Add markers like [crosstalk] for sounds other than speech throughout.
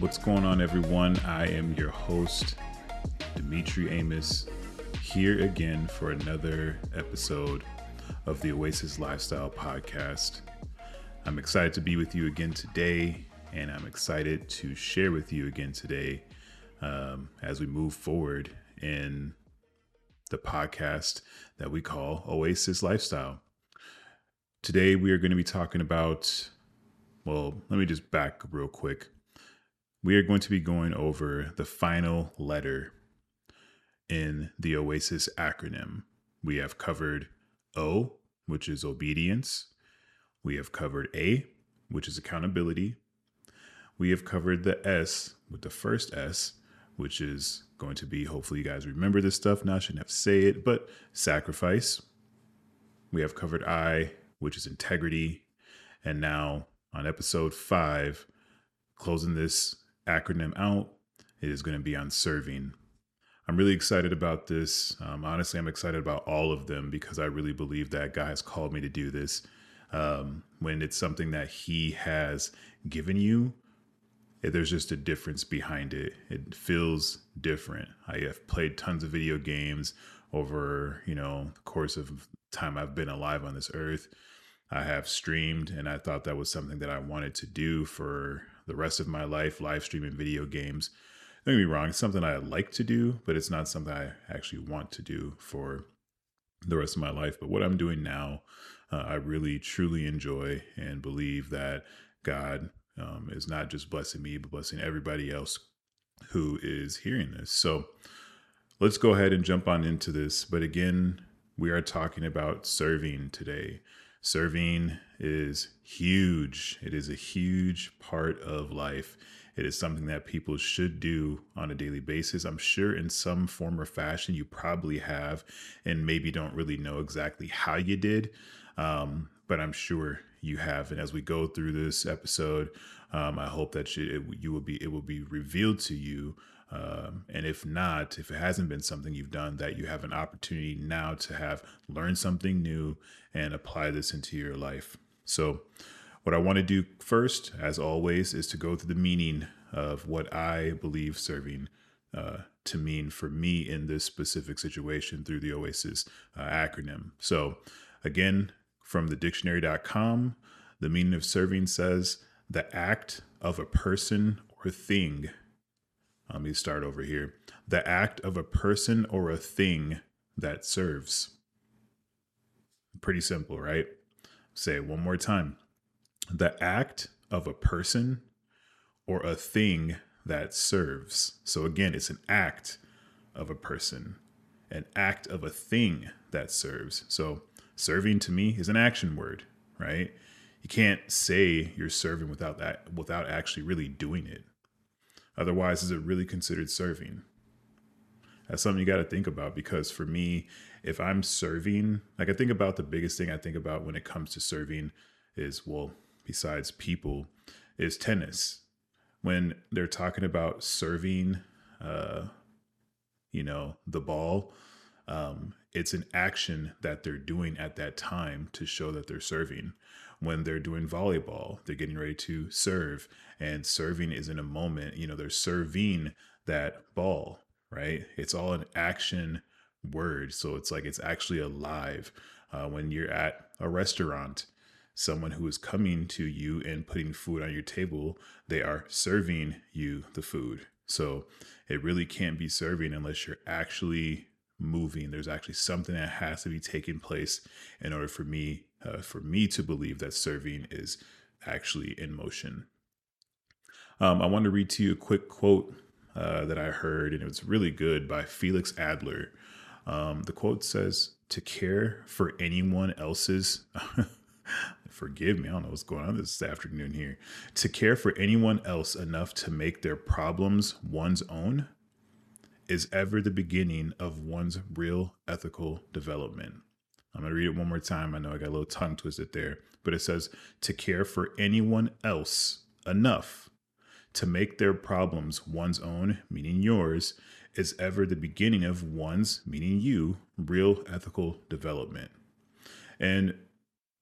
What's going on, everyone? I am your host, Dimitri Amos, here again for another episode of the Oasis Lifestyle Podcast. I'm excited to be with you again today, and I'm excited to share with you again today um, as we move forward in the podcast that we call Oasis Lifestyle. Today, we are going to be talking about, well, let me just back real quick. We are going to be going over the final letter in the Oasis acronym. We have covered O, which is obedience. We have covered A, which is accountability. We have covered the S with the first S, which is going to be hopefully you guys remember this stuff now. I shouldn't have to say it, but sacrifice. We have covered I, which is integrity. And now on episode five, closing this acronym out, it is going to be on serving. I'm really excited about this. Um, honestly, I'm excited about all of them because I really believe that God has called me to do this. Um, when it's something that He has given you, there's just a difference behind it. It feels different. I have played tons of video games over, you know, the course of time I've been alive on this earth. I have streamed and I thought that was something that I wanted to do for the rest of my life, live streaming video games. Don't get me wrong, it's something I like to do, but it's not something I actually want to do for the rest of my life. But what I'm doing now, uh, I really truly enjoy and believe that God um, is not just blessing me, but blessing everybody else who is hearing this. So let's go ahead and jump on into this. But again, we are talking about serving today. Serving is huge, it is a huge part of life. It is something that people should do on a daily basis. I'm sure in some form or fashion you probably have, and maybe don't really know exactly how you did, um, but I'm sure you have. And as we go through this episode, um, I hope that you, it, you will be it will be revealed to you. Um, and if not, if it hasn't been something you've done, that you have an opportunity now to have learned something new and apply this into your life. So, what I want to do first, as always, is to go through the meaning of what I believe serving uh, to mean for me in this specific situation through the OASIS uh, acronym. So, again, from the dictionary.com, the meaning of serving says the act of a person or thing. Let me start over here. The act of a person or a thing that serves. Pretty simple, right? Say it one more time. The act of a person or a thing that serves. So again, it's an act of a person, an act of a thing that serves. So serving to me is an action word, right? You can't say you're serving without that without actually really doing it. Otherwise, is it really considered serving? That's something you got to think about because for me, if I'm serving, like I think about the biggest thing I think about when it comes to serving is well, besides people, is tennis. When they're talking about serving, uh, you know, the ball, um, it's an action that they're doing at that time to show that they're serving. When they're doing volleyball, they're getting ready to serve, and serving is in a moment, you know, they're serving that ball, right? It's all an action word. So it's like it's actually alive. Uh, when you're at a restaurant, someone who is coming to you and putting food on your table, they are serving you the food. So it really can't be serving unless you're actually moving. There's actually something that has to be taking place in order for me uh, for me to believe that serving is actually in motion. Um, I want to read to you a quick quote uh, that I heard, and it was really good by Felix Adler. Um, the quote says, "To care for anyone else's." [laughs] forgive me, I don't know what's going on this afternoon here. To care for anyone else enough to make their problems one's own is ever the beginning of one's real ethical development. I'm going to read it one more time. I know I got a little tongue twisted there, but it says to care for anyone else enough to make their problems one's own, meaning yours, is ever the beginning of one's, meaning you, real ethical development. And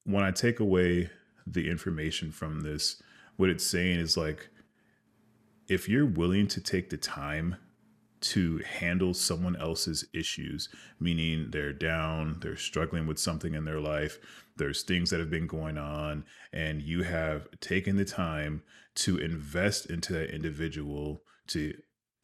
when I take away the information from this, what it's saying is like, if you're willing to take the time to handle someone else's issues, meaning they're down, they're struggling with something in their life, there's things that have been going on, and you have taken the time to invest into that individual to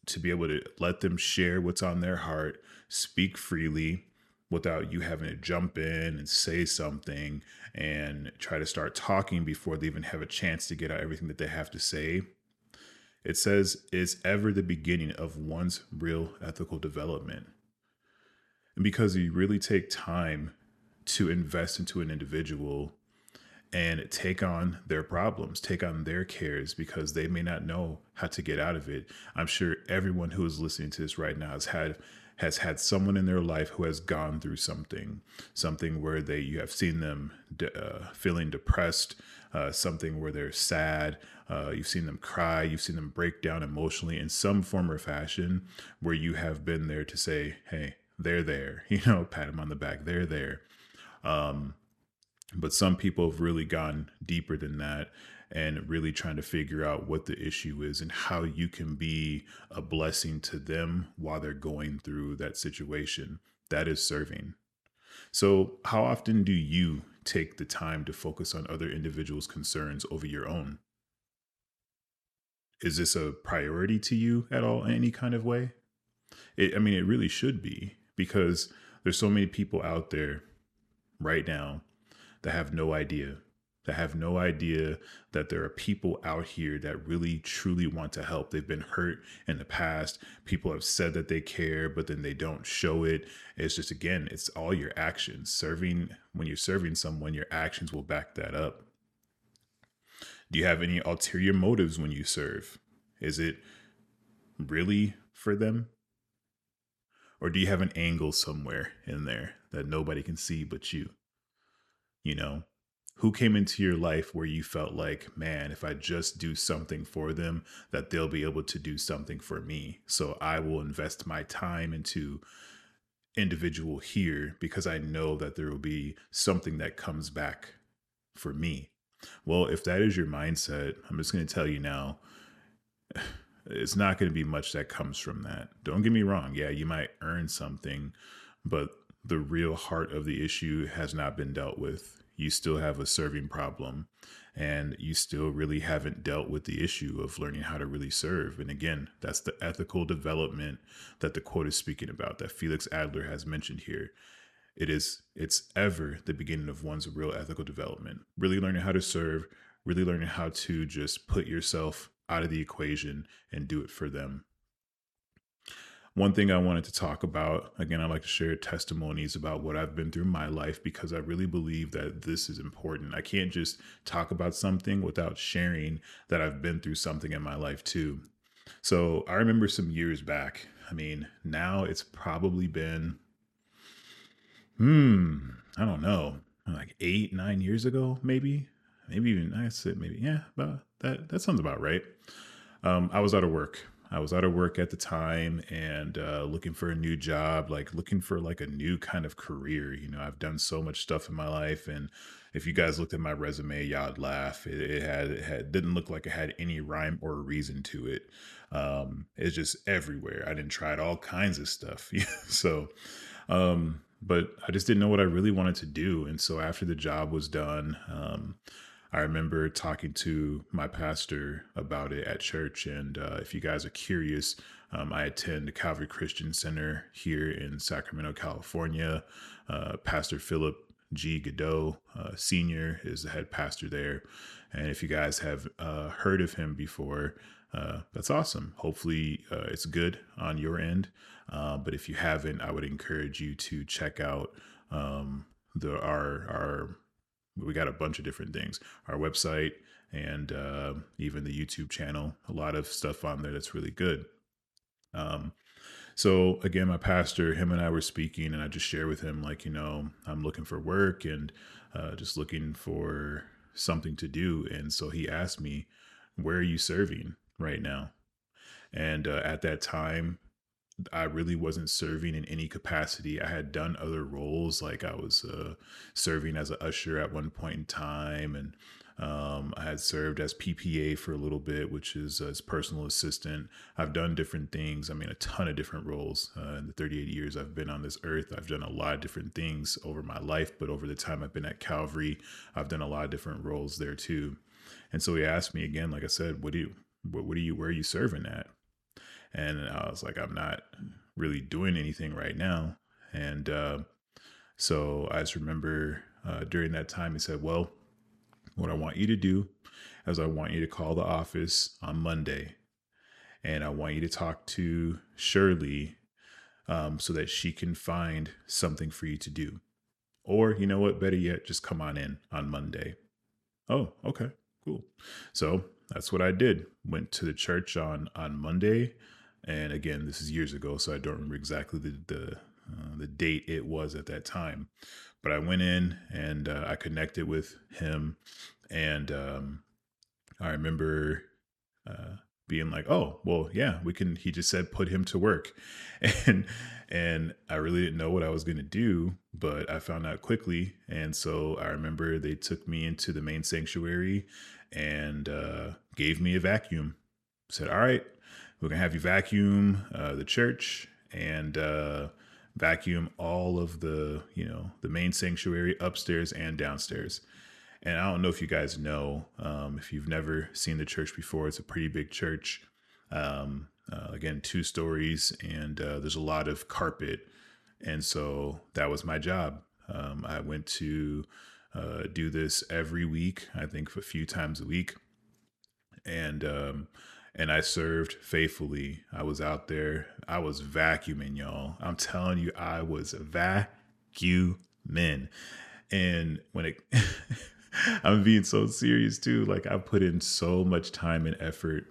to be able to let them share what's on their heart, speak freely without you having to jump in and say something and try to start talking before they even have a chance to get out everything that they have to say it says is ever the beginning of one's real ethical development. And because you really take time to invest into an individual and take on their problems, take on their cares because they may not know how to get out of it. I'm sure everyone who is listening to this right now has had has had someone in their life who has gone through something, something where they you have seen them de- uh, feeling depressed, uh, something where they're sad. Uh, you've seen them cry. You've seen them break down emotionally in some form or fashion, where you have been there to say, "Hey, they're there." [laughs] You know, pat them on the back. They're there. Um, but some people have really gone deeper than that and really trying to figure out what the issue is and how you can be a blessing to them while they're going through that situation. That is serving. So, how often do you take the time to focus on other individuals' concerns over your own? Is this a priority to you at all in any kind of way? It, I mean, it really should be because there's so many people out there right now that have no idea that have no idea that there are people out here that really truly want to help. They've been hurt in the past. People have said that they care, but then they don't show it. It's just, again, it's all your actions. Serving, when you're serving someone, your actions will back that up. Do you have any ulterior motives when you serve? Is it really for them? Or do you have an angle somewhere in there that nobody can see but you? You know, who came into your life where you felt like, man, if I just do something for them, that they'll be able to do something for me. So I will invest my time into individual here because I know that there will be something that comes back for me. Well, if that is your mindset, I'm just going to tell you now, [sighs] it's not going to be much that comes from that. Don't get me wrong. Yeah, you might earn something, but the real heart of the issue has not been dealt with you still have a serving problem and you still really haven't dealt with the issue of learning how to really serve. And again, that's the ethical development that the quote is speaking about that Felix Adler has mentioned here. It is it's ever the beginning of one's real ethical development. Really learning how to serve, really learning how to just put yourself out of the equation and do it for them one thing I wanted to talk about again, I like to share testimonies about what I've been through in my life because I really believe that this is important. I can't just talk about something without sharing that I've been through something in my life too. So I remember some years back. I mean, now it's probably been, hmm, I don't know, like eight, nine years ago, maybe, maybe even I said maybe, yeah, but that that sounds about right. Um, I was out of work I was out of work at the time and uh, looking for a new job, like looking for like a new kind of career. You know, I've done so much stuff in my life, and if you guys looked at my resume, y'all'd laugh. It, it had it had didn't look like it had any rhyme or reason to it. Um, it's just everywhere. I didn't try all kinds of stuff. [laughs] so, um, but I just didn't know what I really wanted to do. And so after the job was done, um, I remember talking to my pastor about it at church. And uh, if you guys are curious, um, I attend the Calvary Christian Center here in Sacramento, California. Uh, pastor Philip G. Goudeaux, uh, Senior, is the head pastor there. And if you guys have uh, heard of him before, uh, that's awesome. Hopefully, uh, it's good on your end. but if you haven't, I would encourage you to check out um, the our our we got a bunch of different things. Our website and uh, even the youtube channel a lot of stuff on there that's really good. Um, so again my pastor him and i were speaking and i just share with him like you know i'm looking for work and uh, just looking for something to do. And so he asked me where are you serving right now? And uh, at that time I really wasn't serving in any capacity. I had done other roles, like I was uh, serving as an usher at one point in time, and Um, I had served as PPA for a little bit, which is as personal assistant. I've done different things. I mean, a ton of different roles uh, in the 38 years I've been on this earth. I've done a lot of different things over my life, but over the time I've been at Calvary, I've done a lot of different roles there too. And so he asked me again, like I said, what do you, what, what are you, where are you serving at? And I was like, I'm not really doing anything right now. And uh, so I just remember uh, during that time, he said, Well, what I want you to do is I want you to call the office on Monday and I want you to talk to Shirley um, so that she can find something for you to do. Or, you know what, better yet, just come on in on Monday. Oh, okay, cool. So that's what I did. Went to the church on on Monday, and again, this is years ago, so I don't remember exactly the the, uh, the date it was at that time. But I went in and uh, I connected with him, and um, I remember uh, being like, "Oh, well, yeah, we can." He just said, "Put him to work," [laughs] and and I really didn't know what I was going to do, but I found out quickly. And so I remember they took me into the main sanctuary and uh, gave me a vacuum. Said, "All right, we're gonna have you vacuum uh, the church and." Uh, vacuum all of the you know the main sanctuary upstairs and downstairs. And i don't know if you guys know um, if you've never seen the church before it's a pretty big church. Um, uh, again two stories and uh, there's a lot of carpet. And so that was my job. Um, i went to uh, do this every week i think a few times a week. And um, and I served faithfully. I was out there. I was vacuuming, y'all. I'm telling you, I was vacuuming. And when it, [laughs] I'm being so serious too. Like I put in so much time and effort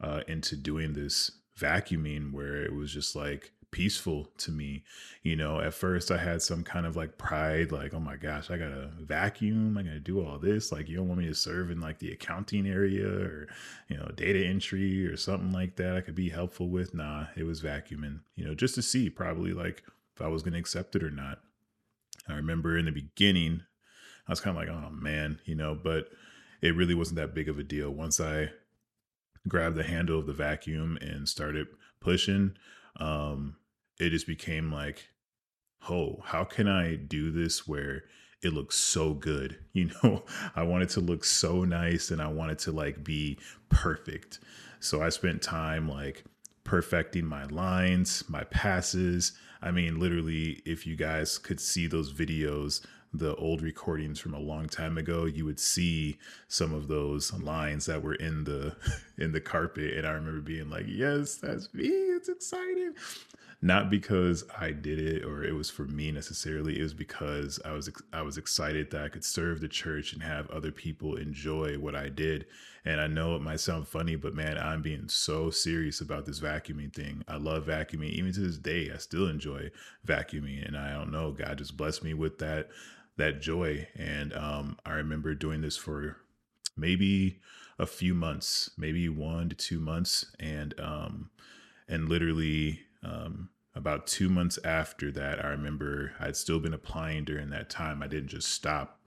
uh, into doing this vacuuming, where it was just like peaceful to me. You know, at first I had some kind of like pride, like, oh my gosh, I gotta vacuum, I gotta do all this. Like, you don't want me to serve in like the accounting area or, you know, data entry or something like that I could be helpful with. Nah, it was vacuuming, you know, just to see probably like if I was gonna accept it or not. I remember in the beginning, I was kind of like, oh man, you know, but it really wasn't that big of a deal. Once I grabbed the handle of the vacuum and started pushing, um, it just became like, oh, how can I do this where it looks so good? [laughs] You know, I want it to look so nice and I want it to like be perfect. So I spent time like perfecting my lines, my passes. I mean, literally, if you guys could see those videos, the old recordings from a long time ago, you would see some of those lines that were in the [laughs] in the carpet. And I remember being like, yes, that's me. It's exciting not because I did it or it was for me necessarily. It was because I was I was excited that I could serve the church and have other people enjoy what I did. And I know it might sound funny, but man, I'm being so serious about this vacuuming thing. I love vacuuming. Even to this day, I still enjoy vacuuming. And I don't know, God just blessed me with that that joy. And um, I remember doing this for maybe a few months, maybe one to two months, and um, and literally um, about two months after that, I remember I'd still been applying during that time. I didn't just stop,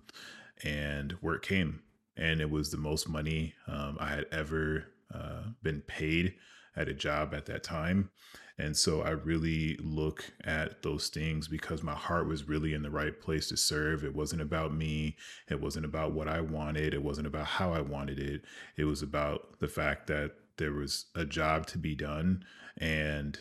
and work came, and it was the most money um, I had ever uh, been paid at a job at that time. And so I really look at those things because my heart was really in the right place to serve. It wasn't about me. It wasn't about what I wanted. It wasn't about how I wanted it. It was about the fact that there was a job to be done and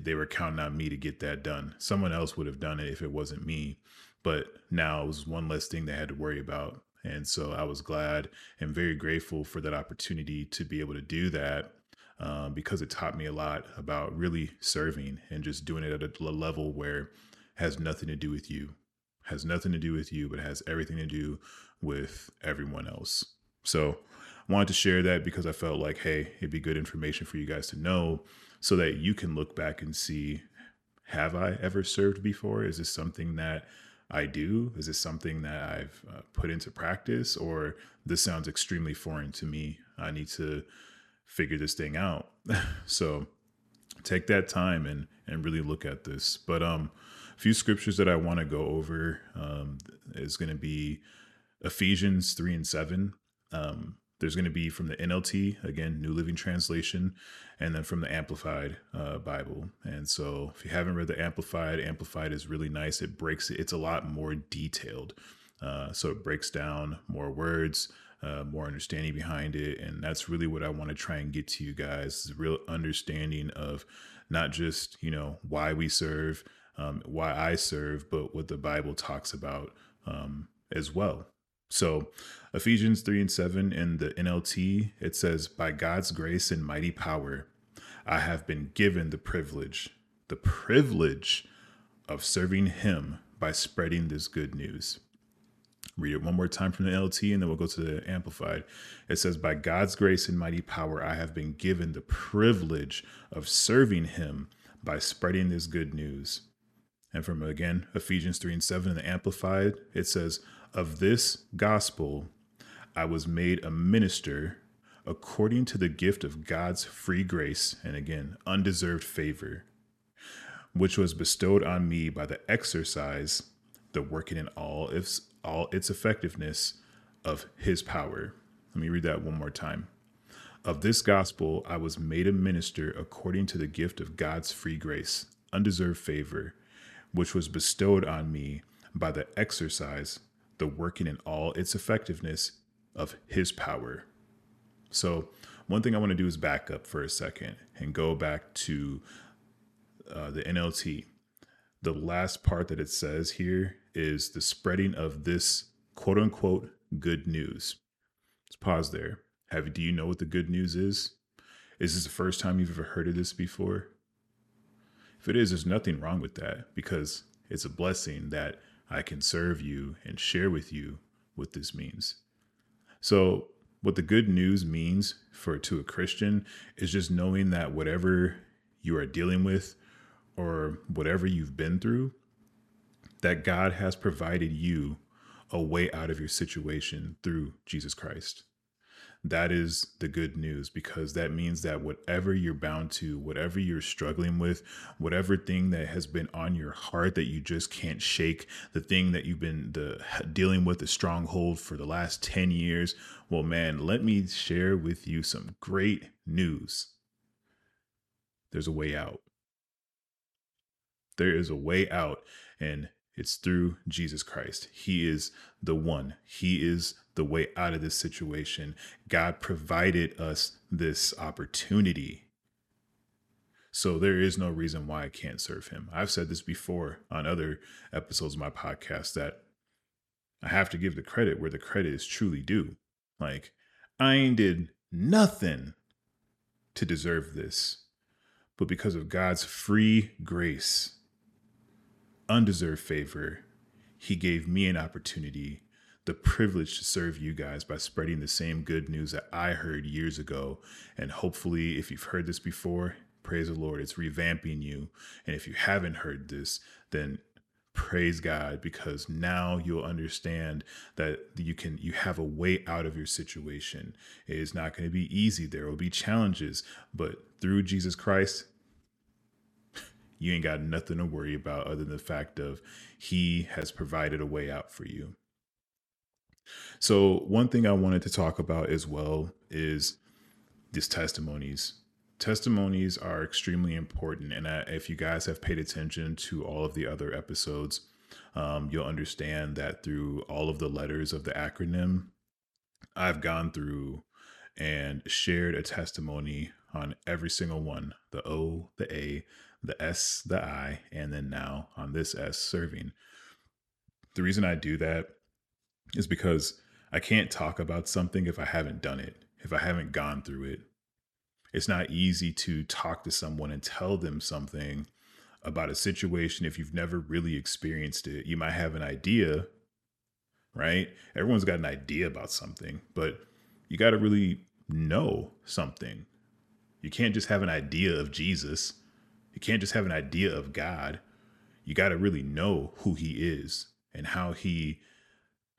they were counting on me to get that done. Someone else would have done it if it wasn't me, but now it was one less thing they had to worry about. And so I was glad and very grateful for that opportunity to be able to do that um, because it taught me a lot about really serving and just doing it at a level where has nothing to do with you, has nothing to do with you, but has everything to do with everyone else. So I wanted to share that because I felt like, hey, it'd be good information for you guys to know so that you can look back and see have I ever served before? Is this something that I do? Is this something that I've uh, put into practice? Or this sounds extremely foreign to me? I need to figure this thing out. [laughs] so take that time and and really look at this. But um a few scriptures that I want to go over um, is going to be Ephesians 3 and 7. Um, there's going to be from the NLT, again, New Living Translation, and then from the Amplified uh, Bible. And so if you haven't read the Amplified, Amplified is really nice. It breaks it, it's a lot more detailed. Uh, so it breaks down more words, uh, more understanding behind it. And that's really what I want to try and get to you guys is real understanding of not just, you know, why we serve, um, why I serve, but what the Bible talks about um, as well. So, Ephesians 3 and 7 in the NLT, it says, By God's grace and mighty power, I have been given the privilege, the privilege of serving Him by spreading this good news. Read it one more time from the NLT and then we'll go to the Amplified. It says, By God's grace and mighty power, I have been given the privilege of serving Him by spreading this good news. And from again, Ephesians 3 and 7 in the Amplified, it says, Of this gospel I was made a minister according to the gift of God's free grace, and again, undeserved favor, which was bestowed on me by the exercise, the working in all its all its effectiveness of his power. Let me read that one more time. Of this gospel I was made a minister according to the gift of God's free grace, undeserved favor, which was bestowed on me by the exercise, the working in all its effectiveness of his power. So, one thing I want to do is back up for a second and go back to uh, the NLT. The last part that it says here is the spreading of this quote unquote good news. Let's pause there. Have do you know what the good news is? Is this the first time you've ever heard of this before? If it is, there's nothing wrong with that because it's a blessing that I can serve you and share with you what this means. So, what the good news means for to a Christian is just knowing that whatever you are dealing with or whatever you've been through, that God has provided you a way out of your situation through Jesus Christ that is the good news because that means that whatever you're bound to, whatever you're struggling with, whatever thing that has been on your heart that you just can't shake, the thing that you've been the, dealing with, the stronghold for the last 10 years, well, man, let me share with you some great news. There's a way out. There is a way out, and it's through Jesus Christ. He is the one. He is the way out of this situation. God provided us this opportunity. So there is no reason why I can't serve him. I've said this before on other episodes of my podcast that I have to give the credit where the credit is truly due. Like, I ain't did nothing to deserve this. But because of God's free grace, undeserved favor, he gave me an opportunity the privilege to serve you guys by spreading the same good news that I heard years ago. And hopefully, if you've heard this before, praise the Lord, it's revamping you. And if you haven't heard this, then praise God because now you'll understand that you can you have a way out of your situation. It is not going to be easy. There will be challenges, but through Jesus Christ, [laughs] you ain't got nothing to worry about other than the fact of he has provided a way out for you. So, one thing I wanted to talk about as well is these testimonies. Testimonies are extremely important. And I, if you guys have paid attention to all of the other episodes, um, you'll understand that through all of the letters of the acronym, I've gone through and shared a testimony on every single one the O, the A, the S, the I, and then now on this S serving. The reason I do that is because I can't talk about something if I haven't done it, if I haven't gone through it. It's not easy to talk to someone and tell them something about a situation if you've never really experienced it. You might have an idea, right? Everyone's got an idea about something, but you got to really know something. You can't just have an idea of Jesus. You can't just have an idea of God. You got to really know who he is and how he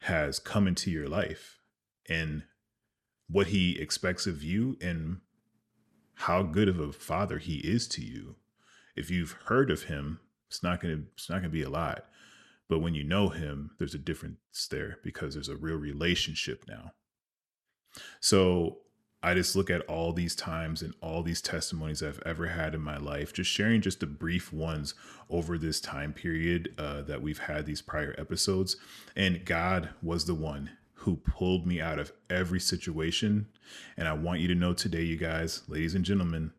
has come into your life and what he expects of you and how good of a father he is to you. If you've heard of him, it's not going to it's not to be a lot. But when you know him, there's a difference there because there's a real relationship now. So I just look at all these times and all these testimonies I've ever had in my life, just sharing just the brief ones over this time period uh, that we've had these prior episodes. And God was the one who pulled me out of every situation. And I want you to know today, you guys, ladies and gentlemen,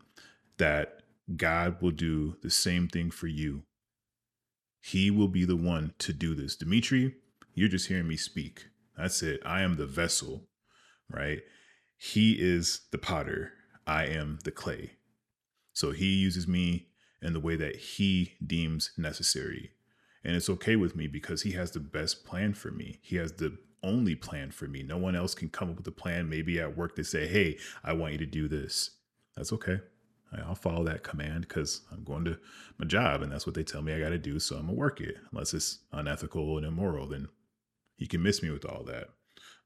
that God will do the same thing for you. He will be the one to do this. Dimitri, you're just hearing me speak. That's it. I am the vessel, right? He is the potter, I am the clay. So he uses me in the way that he deems necessary. And it's okay with me because he has the best plan for me. He has the only plan for me. No one else can come up with a plan. Maybe at work they say, hey, I want you to do this. That's okay. I'll follow that command because I'm going to my job and that's what they tell me I got to do. So I'm going to work it. Unless it's unethical and immoral, then he can miss me with all that.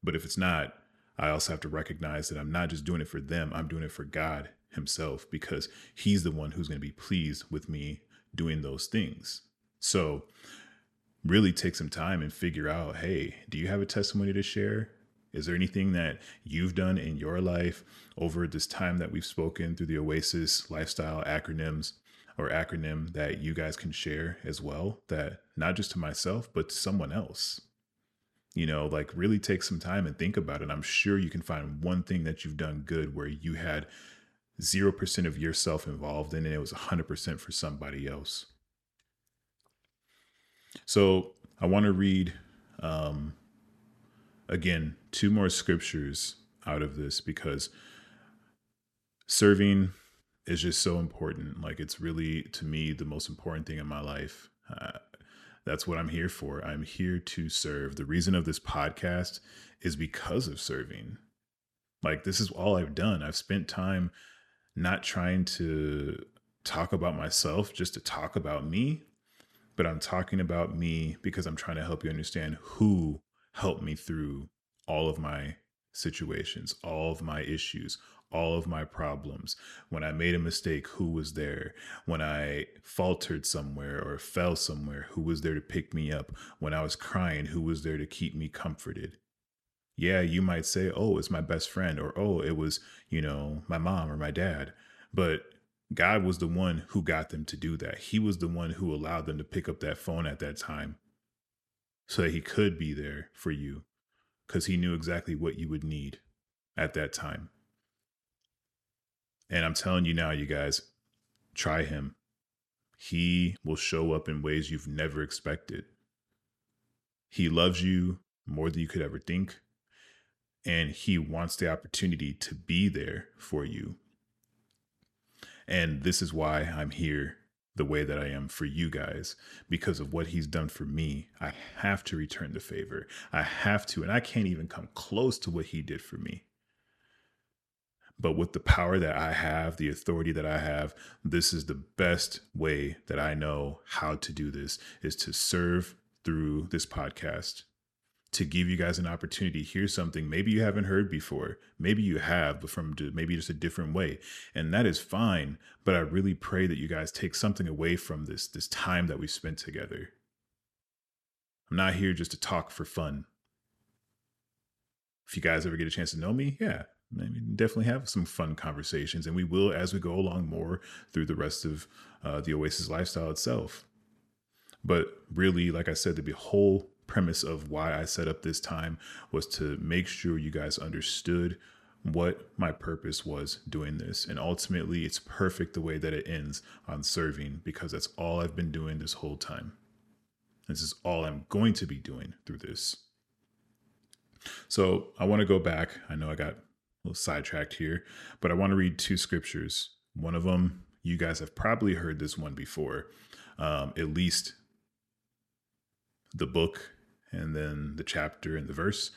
But if it's not, I also have to recognize that I'm not just doing it for them, I'm doing it for God Himself because He's the one who's going to be pleased with me doing those things. So, really take some time and figure out hey, do you have a testimony to share? Is there anything that you've done in your life over this time that we've spoken through the Oasis lifestyle acronyms or acronym that you guys can share as well? That not just to myself, but to someone else you know like really take some time and think about it. I'm sure you can find one thing that you've done good where you had 0% of yourself involved in and it was 100% for somebody else. So i want to read um, again two more scriptures out of this because serving is just so important. Like it's really to me the most important thing in my life. Uh, that's what I'm here for. I'm here to serve. The reason of this podcast is because of serving. Like, this is all I've done. I've spent time not trying to talk about myself just to talk about me, but I'm talking about me because I'm trying to help you understand who helped me through all of my situations, all of my issues, all of my problems. When I made a mistake, who was there? When I faltered somewhere or fell somewhere, who was there to pick me up? When I was crying, who was there to keep me comforted? Yeah, you might say, oh, it's my best friend, or oh, it was, you know, my mom or my dad. But God was the one who got them to do that. He was the one who allowed them to pick up that phone at that time so that he could be there for you because he knew exactly what you would need at that time. And I'm telling you now, you guys, try him. He will show up in ways you've never expected. He loves you more than you could ever think. And he wants the opportunity to be there for you. And this is why I'm here the way that I am for you guys because of what he's done for me. I have to return the favor. I have to. And I can't even come close to what he did for me. But with the power that I have, the authority that I have, this is the best way that I know how to do this is to serve through this podcast to give you guys an opportunity to hear something maybe you haven't heard before maybe you have but from maybe just a different way. And that is fine but i really pray that you guys take something away from this this time that we spent together. I'm not here just to talk for fun. If you guys ever get a chance to know me yeah maybe definitely have some fun conversations and we will as we go along more through the rest of uh, the oasis lifestyle itself. But really like i said the whole premise of why i set up this time was to make sure you guys understood what my purpose was doing this. And ultimately it's perfect the way that it ends on serving because that's all i've been doing this whole time. This is all i'm going to be doing through this. So I want to go back. I know I got little sidetracked here, but I want to read two scriptures. One of them, you guys have probably heard this one before, um, at least the book and then the chapter and the verse.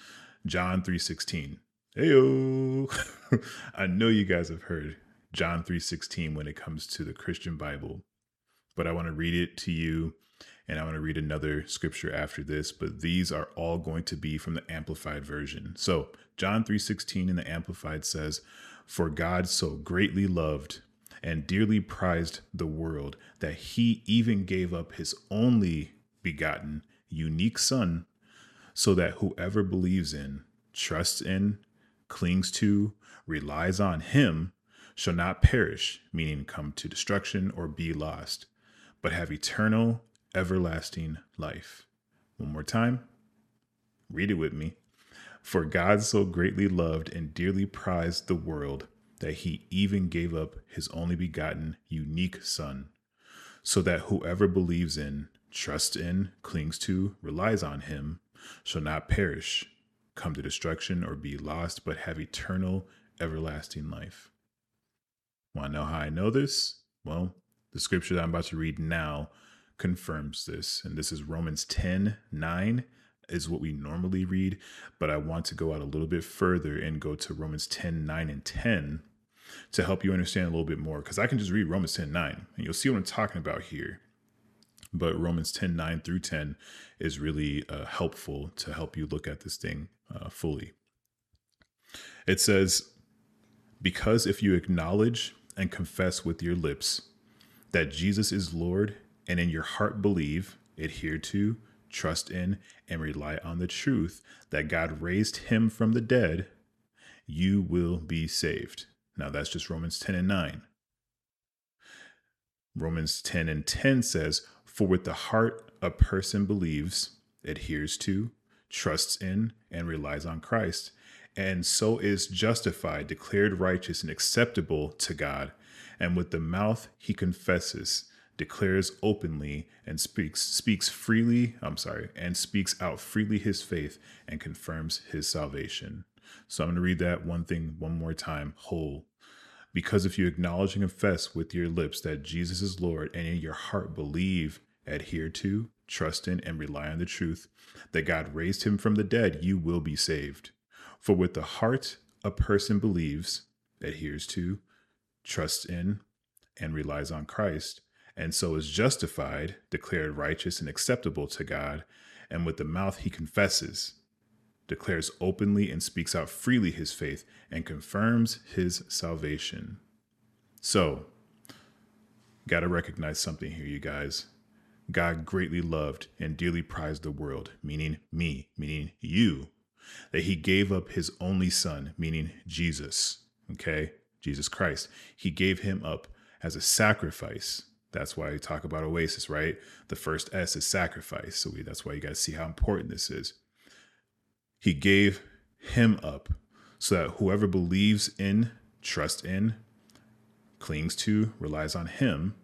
John 3:16. Heyo. [laughs] I know you guys have heard John 3:16 when it comes to the Christian Bible, but I want to read it to you and I'm going to read another scripture after this, but these are all going to be from the amplified version. So, John 3:16 in the amplified says, "For God so greatly loved and dearly prized the world that he even gave up his only begotten unique son so that whoever believes in, trusts in, clings to, relies on him, shall not perish, meaning come to destruction or be lost, but have eternal, everlasting life. One more time. Read it with me. For God so greatly loved and dearly prized the world that he even gave up his only begotten, unique Son, so that whoever believes in, trusts in, clings to, relies on him, shall not perish, come to destruction, or be lost, but have eternal, everlasting life. Want to know how I know this? Well, the scripture that I'm about to read now confirms this. And this is Romans 10 9 is what we normally read, but I want to go out a little bit further and go to Romans 10 9 and 10 to help you understand a little bit more. Because I can just read Romans 10 9 and you'll see what I'm talking about here. But Romans 10 9 through 10 is really uh, helpful to help you look at this thing uh, fully. It says, Because if you acknowledge and confess with your lips that Jesus is Lord and in your heart believe, adhere to, trust in, and rely on the truth that God raised him from the dead, you will be saved. Now that's just Romans 10 and 9. Romans 10 and 10 says, For with the heart a person believes, adheres to, trusts in, and relies on Christ, and so is justified, declared righteous, and acceptable to God. And with the mouth he confesses, declares openly, and speaks speaks freely. I'm sorry, and speaks out freely his faith and confirms his salvation. So I'm going to read that one thing one more time, whole. Because if you acknowledge and confess with your lips that Jesus is Lord, and in your heart believe, adhere to, trust in, and rely on the truth that God raised him from the dead, you will be saved. For with the heart a person believes, adheres to, trusts in, and relies on Christ, and so is justified, declared righteous and acceptable to God, and with the mouth he confesses, declares openly and speaks out freely his faith, and confirms his salvation. So, got to recognize something here, you guys. God greatly loved and dearly prized the world, meaning me, meaning you, that he gave up his only son, meaning Jesus, okay? Jesus Christ. He gave him up as a sacrifice. That's why I talk about Oasis, right? The first S is sacrifice. So we, that's why you guys see how important this is. He gave him up so that whoever believes in, trusts in, clings to, relies on him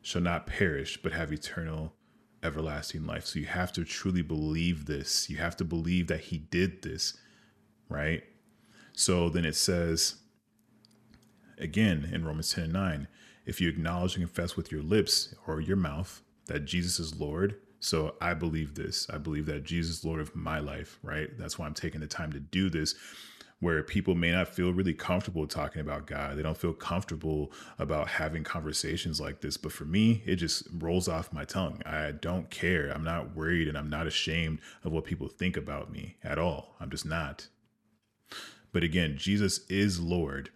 shall not perish but have eternal everlasting life. So you have to truly believe this. You have to believe that he did this, right? So then it says again in Romans 10 and 9, if you acknowledge and confess with your lips or your mouth that Jesus is Lord, so I believe this. I believe that Jesus is Lord of my life, right? That's why I'm taking the time to do this where people may not feel really comfortable talking about God. They don't feel comfortable about having conversations like this. But for me, it just rolls off my tongue. I don't care. I'm not worried and I'm not ashamed of what people think about me at all. I'm just not. But again, Jesus is Lord.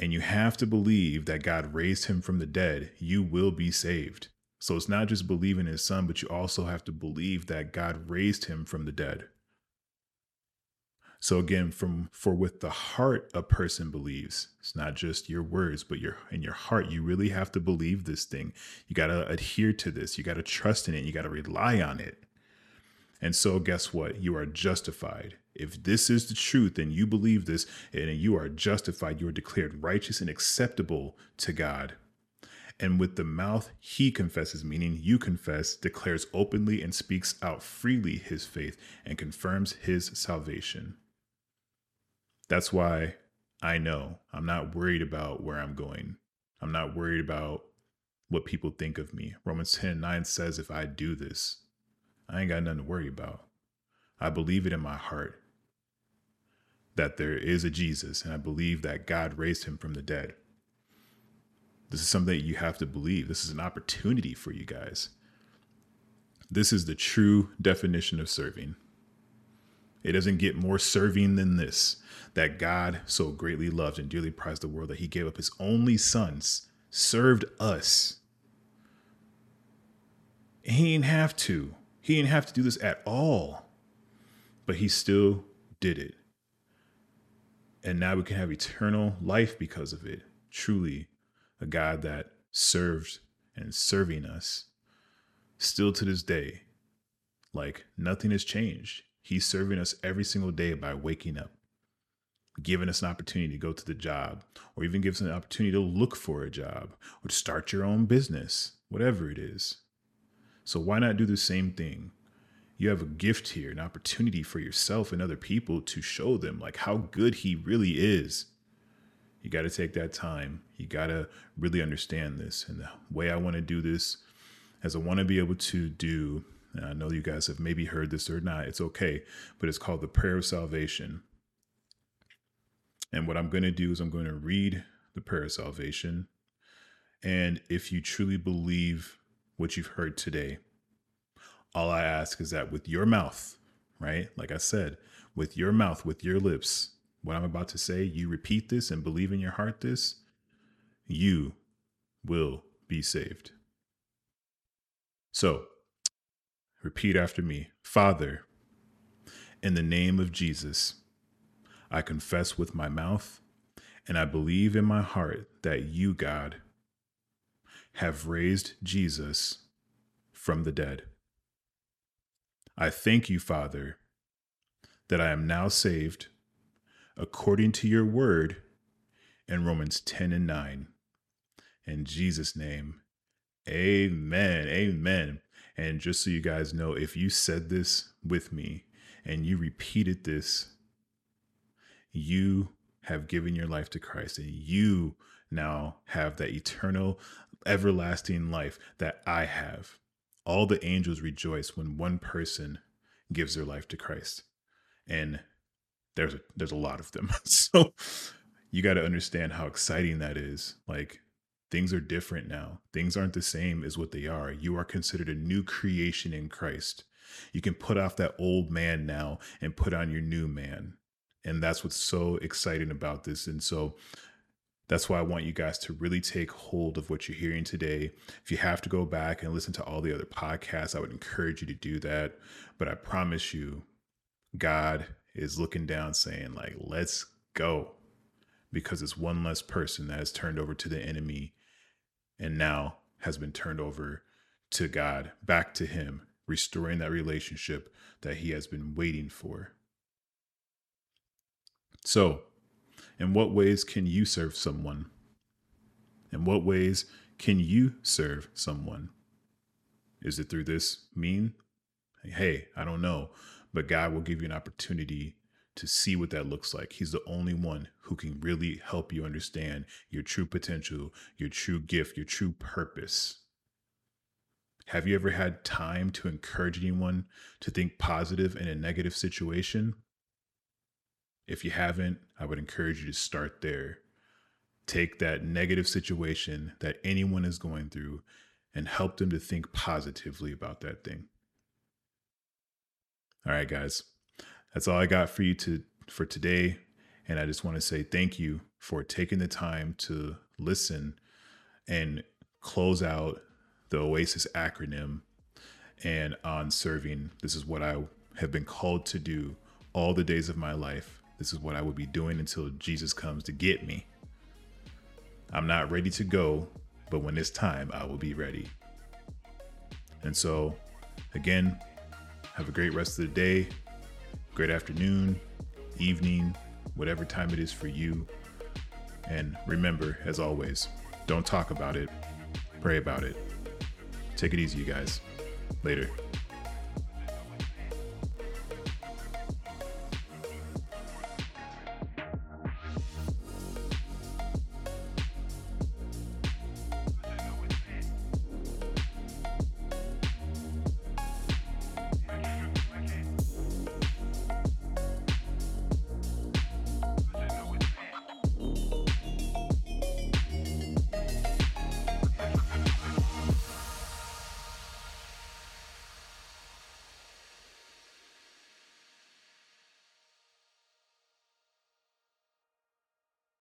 And you have to believe that God raised him from the dead. You will be saved. So it's not just believing in his son, but you also have to believe that God raised him from the dead. So again, from for with the heart a person believes. It's not just your words, but your in your heart. You really have to believe this thing. You got to adhere to this. You got to trust in it. You got to rely on it. And so guess what? You are justified. If this is the truth and you believe this and you are justified, you are declared righteous and acceptable to God. And with the mouth he confesses, meaning you confess, declares openly and speaks out freely his faith and confirms his salvation. That's why I know I'm not worried about where I'm going. I'm not worried about what people think of me. Romans 10 9 says, if I do this, I ain't got nothing to worry about. I believe it in my heart that there is a Jesus, and I believe that God raised him from the dead. This is something that you have to believe. This is an opportunity for you guys. This is the true definition of serving. It doesn't get more serving than this that God so greatly loved and dearly prized the world that he gave up his only sons, served us. He didn't have to. He didn't have to do this at all. But he still did it. And now we can have eternal life because of it. Truly, a God that served and serving us still to this day. Like nothing has changed. He's serving us every single day by waking up, giving us an opportunity to go to the job, or even gives us an opportunity to look for a job or to start your own business, whatever it is. So why not do the same thing? You have a gift here, an opportunity for yourself and other people to show them like how good he really is. You got to take that time. You got to really understand this. And the way I want to do this is I want to be able to do, and I know you guys have maybe heard this or not, it's okay, but it's called the prayer of salvation. And what I'm going to do is I'm going to read the prayer of salvation. And if you truly believe what you've heard today, all I ask is that with your mouth, right? Like I said, with your mouth, with your lips, what I'm about to say, you repeat this and believe in your heart this, you will be saved. So, repeat after me Father, in the name of Jesus, I confess with my mouth and I believe in my heart that you, God, have raised Jesus from the dead. I thank you, Father, that I am now saved according to your word in Romans 10 and 9. In Jesus' name, amen. Amen. And just so you guys know, if you said this with me and you repeated this, you have given your life to Christ and you now have that eternal, everlasting life that I have. All the angels rejoice when one person gives their life to Christ. And there's a, there's a lot of them. [laughs] so you got to understand how exciting that is. Like things are different now. Things aren't the same as what they are. You are considered a new creation in Christ. You can put off that old man now and put on your new man. And that's what's so exciting about this. And so that's why I want you guys to really take hold of what you're hearing today. If you have to go back and listen to all the other podcasts, I would encourage you to do that. But I promise you, God is looking down saying, like, let's go. Because it's one less person that has turned over to the enemy and now has been turned over to God, back to Him, restoring that relationship that He has been waiting for. So, in what ways can you serve someone? In what ways can you serve someone? Is it through this mean? Hey, I don't know but God will give you an opportunity to see what that looks like. He's the only one who can really help you understand your true potential, your true gift, your true purpose. Have you ever had time to encourage anyone to think positive in a negative situation? If you haven't, I would encourage you to start there. Take that negative situation that anyone is going through and help them to think positively about that thing. All right, guys. That's all I got for you to for today. And I just want to say thank you for taking the time to listen and close out the Oasis acronym and on serving. This is what I have been called to do all the days of my life. This is what I will be doing until Jesus comes to get me. I'm not ready to go, but when it's time, I will be ready. And so, again, have a great rest of the day, great afternoon, evening, whatever time it is for you. And remember, as always, don't talk about it, pray about it. Take it easy, you guys. Later.